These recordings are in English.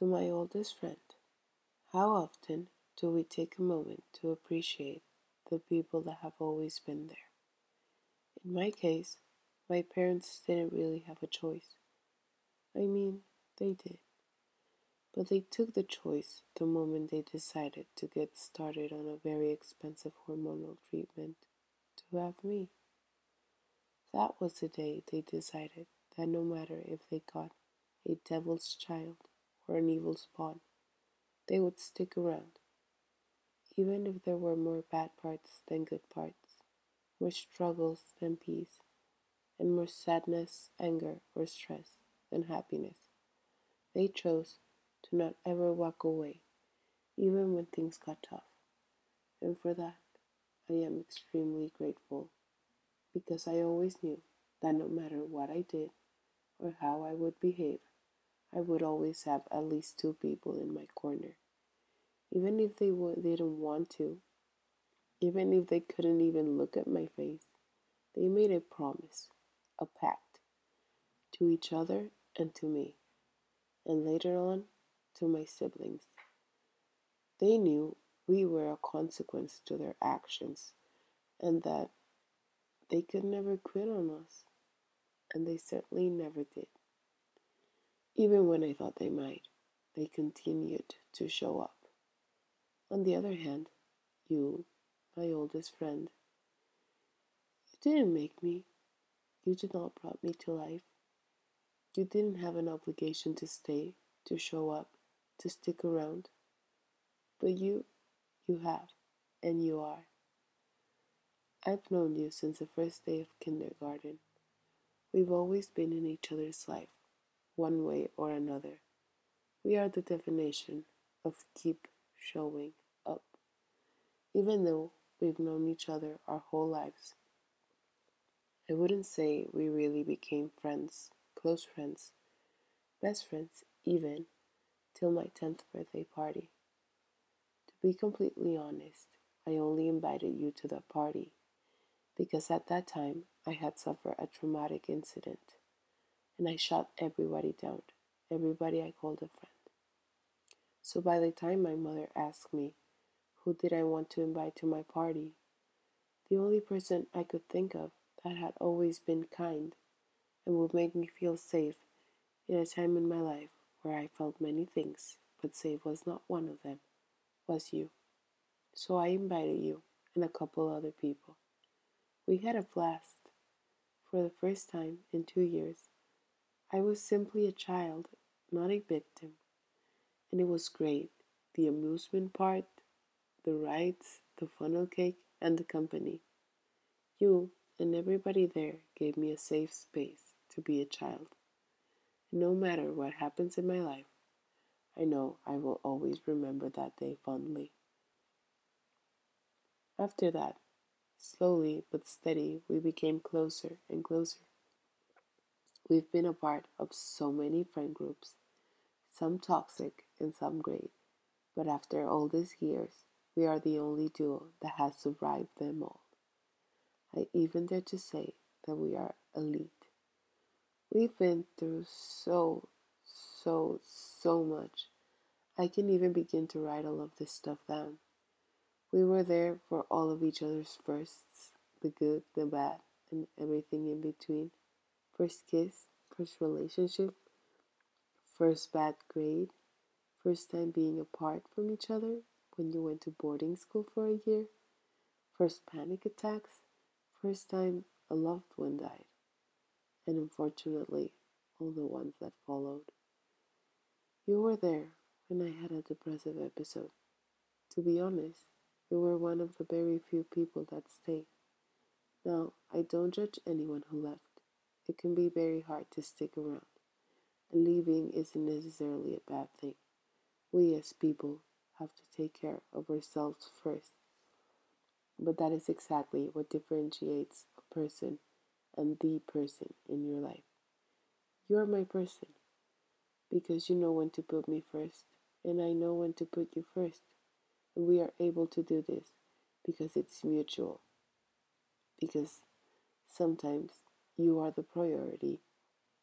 To my oldest friend, how often do we take a moment to appreciate the people that have always been there? In my case, my parents didn't really have a choice. I mean, they did. But they took the choice the moment they decided to get started on a very expensive hormonal treatment to have me. That was the day they decided that no matter if they got a devil's child or an evil spawn, they would stick around, even if there were more bad parts than good parts, more struggles than peace, and more sadness, anger, or stress than happiness. They chose to not ever walk away, even when things got tough. And for that, I am extremely grateful because I always knew that no matter what I did or how I would behave, I would always have at least two people in my corner. Even if they, would, they didn't want to, even if they couldn't even look at my face, they made a promise, a pact, to each other and to me, and later on to my siblings. They knew we were a consequence to their actions and that they could never quit on us, and they certainly never did. Even when I thought they might, they continued to show up. On the other hand, you, my oldest friend, you didn't make me. You did not brought me to life. You didn't have an obligation to stay, to show up, to stick around. But you, you have, and you are. I've known you since the first day of kindergarten. We've always been in each other's life, one way or another. We are the definition of keep showing up. Even though we've known each other our whole lives, I wouldn't say we really became friends, close friends, best friends, even till my 10th birthday party. To be completely honest, I only invited you to that party because at that time I had suffered a traumatic incident and I shot everybody down, everybody I called a friend. So by the time my mother asked me who did I want to invite to my party, the only person I could think of that had always been kind and would make me feel safe in a time in my life where I felt many things, but safe was not one of them, was you. So I invited you and a couple other people. We had a blast. For the first time in two years, I was simply a child, not a victim. And it was great. The amusement part, the rides, the funnel cake, and the company. You and everybody there gave me a safe space to be a child. And no matter what happens in my life, I know I will always remember that day fondly. After that, slowly but steady, we became closer and closer. We've been a part of so many friend groups, some toxic and some great, but after all these years, we are the only duo that has survived them all. I even dare to say that we are elite. We've been through so, so, so much. I can even begin to write all of this stuff down. We were there for all of each other's firsts the good, the bad, and everything in between. First kiss, first relationship, first bad grade, first time being apart from each other when you went to boarding school for a year, first panic attacks, First time a loved one died, and unfortunately, all the ones that followed. You were there when I had a depressive episode. To be honest, you were one of the very few people that stayed. Now, I don't judge anyone who left. It can be very hard to stick around, leaving isn't necessarily a bad thing. We as people have to take care of ourselves first but that is exactly what differentiates a person and the person in your life. You are my person because you know when to put me first, and I know when to put you first. And we are able to do this because it's mutual. Because sometimes you are the priority,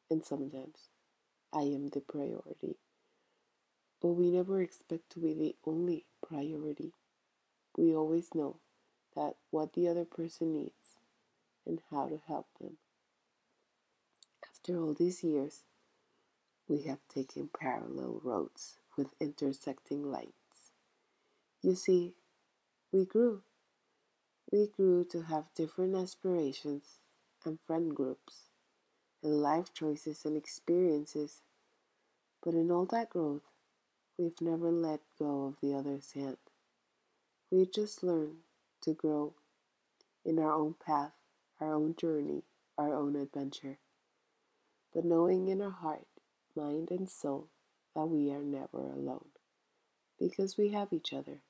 and sometimes I am the priority. but we never expect to be the only priority. We always know that what the other person needs and how to help them. After all these years, we have taken parallel roads with intersecting lights. You see, we grew. We grew to have different aspirations and friend groups and life choices and experiences. But in all that growth, we've never let go of the other's hand. We just learned to grow in our own path, our own journey, our own adventure. But knowing in our heart, mind, and soul that we are never alone because we have each other.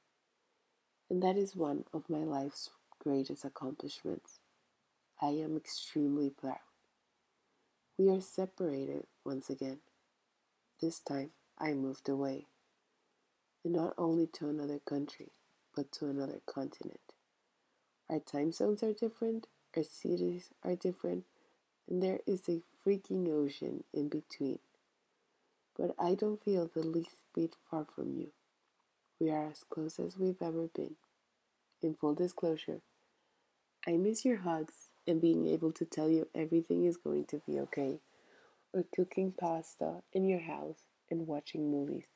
And that is one of my life's greatest accomplishments. I am extremely proud. We are separated once again. This time I moved away, and not only to another country, but to another continent. Our time zones are different, our cities are different, and there is a freaking ocean in between. But I don't feel the least bit far from you. We are as close as we've ever been. In full disclosure, I miss your hugs and being able to tell you everything is going to be okay, or cooking pasta in your house and watching movies.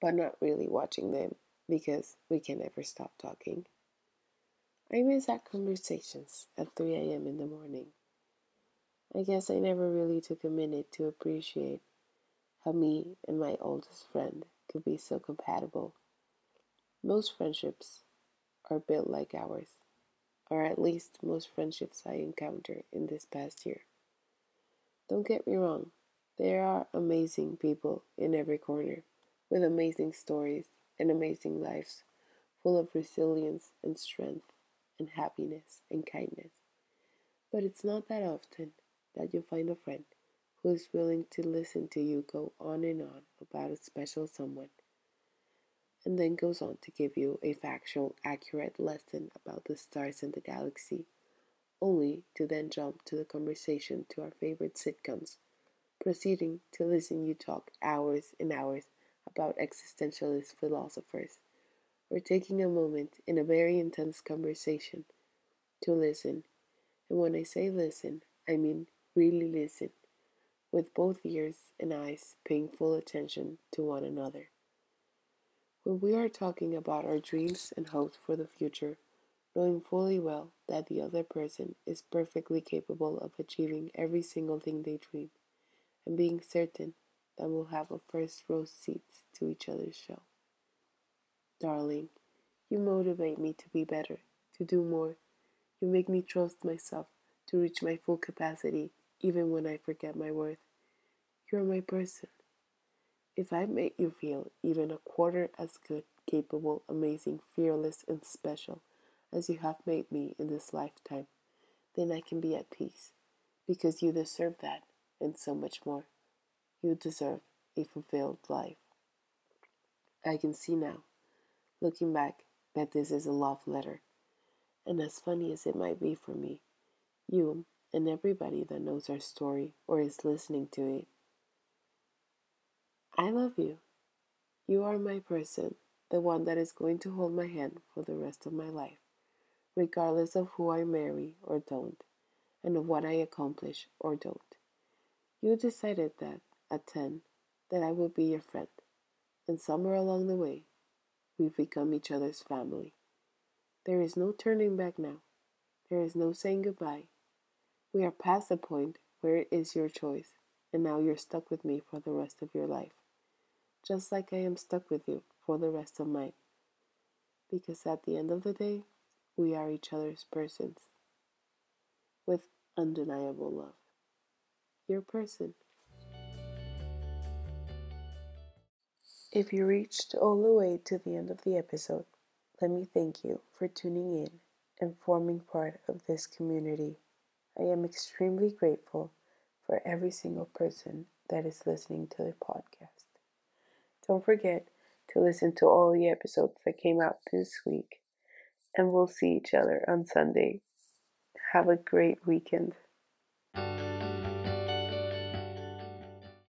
But not really watching them because we can never stop talking. I miss our conversations at 3 a.m. in the morning. I guess I never really took a minute to appreciate how me and my oldest friend could be so compatible. Most friendships are built like ours or at least most friendships I encountered in this past year. Don't get me wrong, there are amazing people in every corner with amazing stories and amazing lives full of resilience and strength and happiness and kindness. But it's not that often that you find a friend who is willing to listen to you go on and on about a special someone and then goes on to give you a factual, accurate lesson about the stars and the galaxy, only to then jump to the conversation to our favorite sitcoms, proceeding to listen you talk hours and hours about existentialist philosophers, or taking a moment in a very intense conversation to listen. And when I say listen, I mean really listen, with both ears and eyes paying full attention to one another. When we are talking about our dreams and hopes for the future, knowing fully well that the other person is perfectly capable of achieving every single thing they dream, and being certain that we'll have a first row seats to each other's show. Darling, you motivate me to be better, to do more. You make me trust myself to reach my full capacity even when I forget my worth. You're my person. If I make you feel even a quarter as good, capable, amazing, fearless, and special as you have made me in this lifetime, then I can be at peace because you deserve that and so much more. You deserve a fulfilled life. I can see now, looking back, that this is a love letter. And as funny as it might be for me, you and everybody that knows our story or is listening to it I love you. You are my person, the one that is going to hold my hand for the rest of my life, regardless of who I marry or don't, and of what I accomplish or don't. You decided that, at 10, that I would be your friend, and somewhere along the way, we've become each other's family. There is no turning back now. There is no saying goodbye. We are past the point where it is your choice, and now you're stuck with me for the rest of your life just like I am stuck with you for the rest of mine. Because at the end of the day, we are each other's persons with undeniable love. Your person. If you reached all the way to the end of the episode, let me thank you for tuning in and forming part of this community. I am extremely grateful for every single person that is listening to the podcast. Don't forget to listen to all the episodes that came out this week, and we'll see each other on Sunday. Have a great weekend.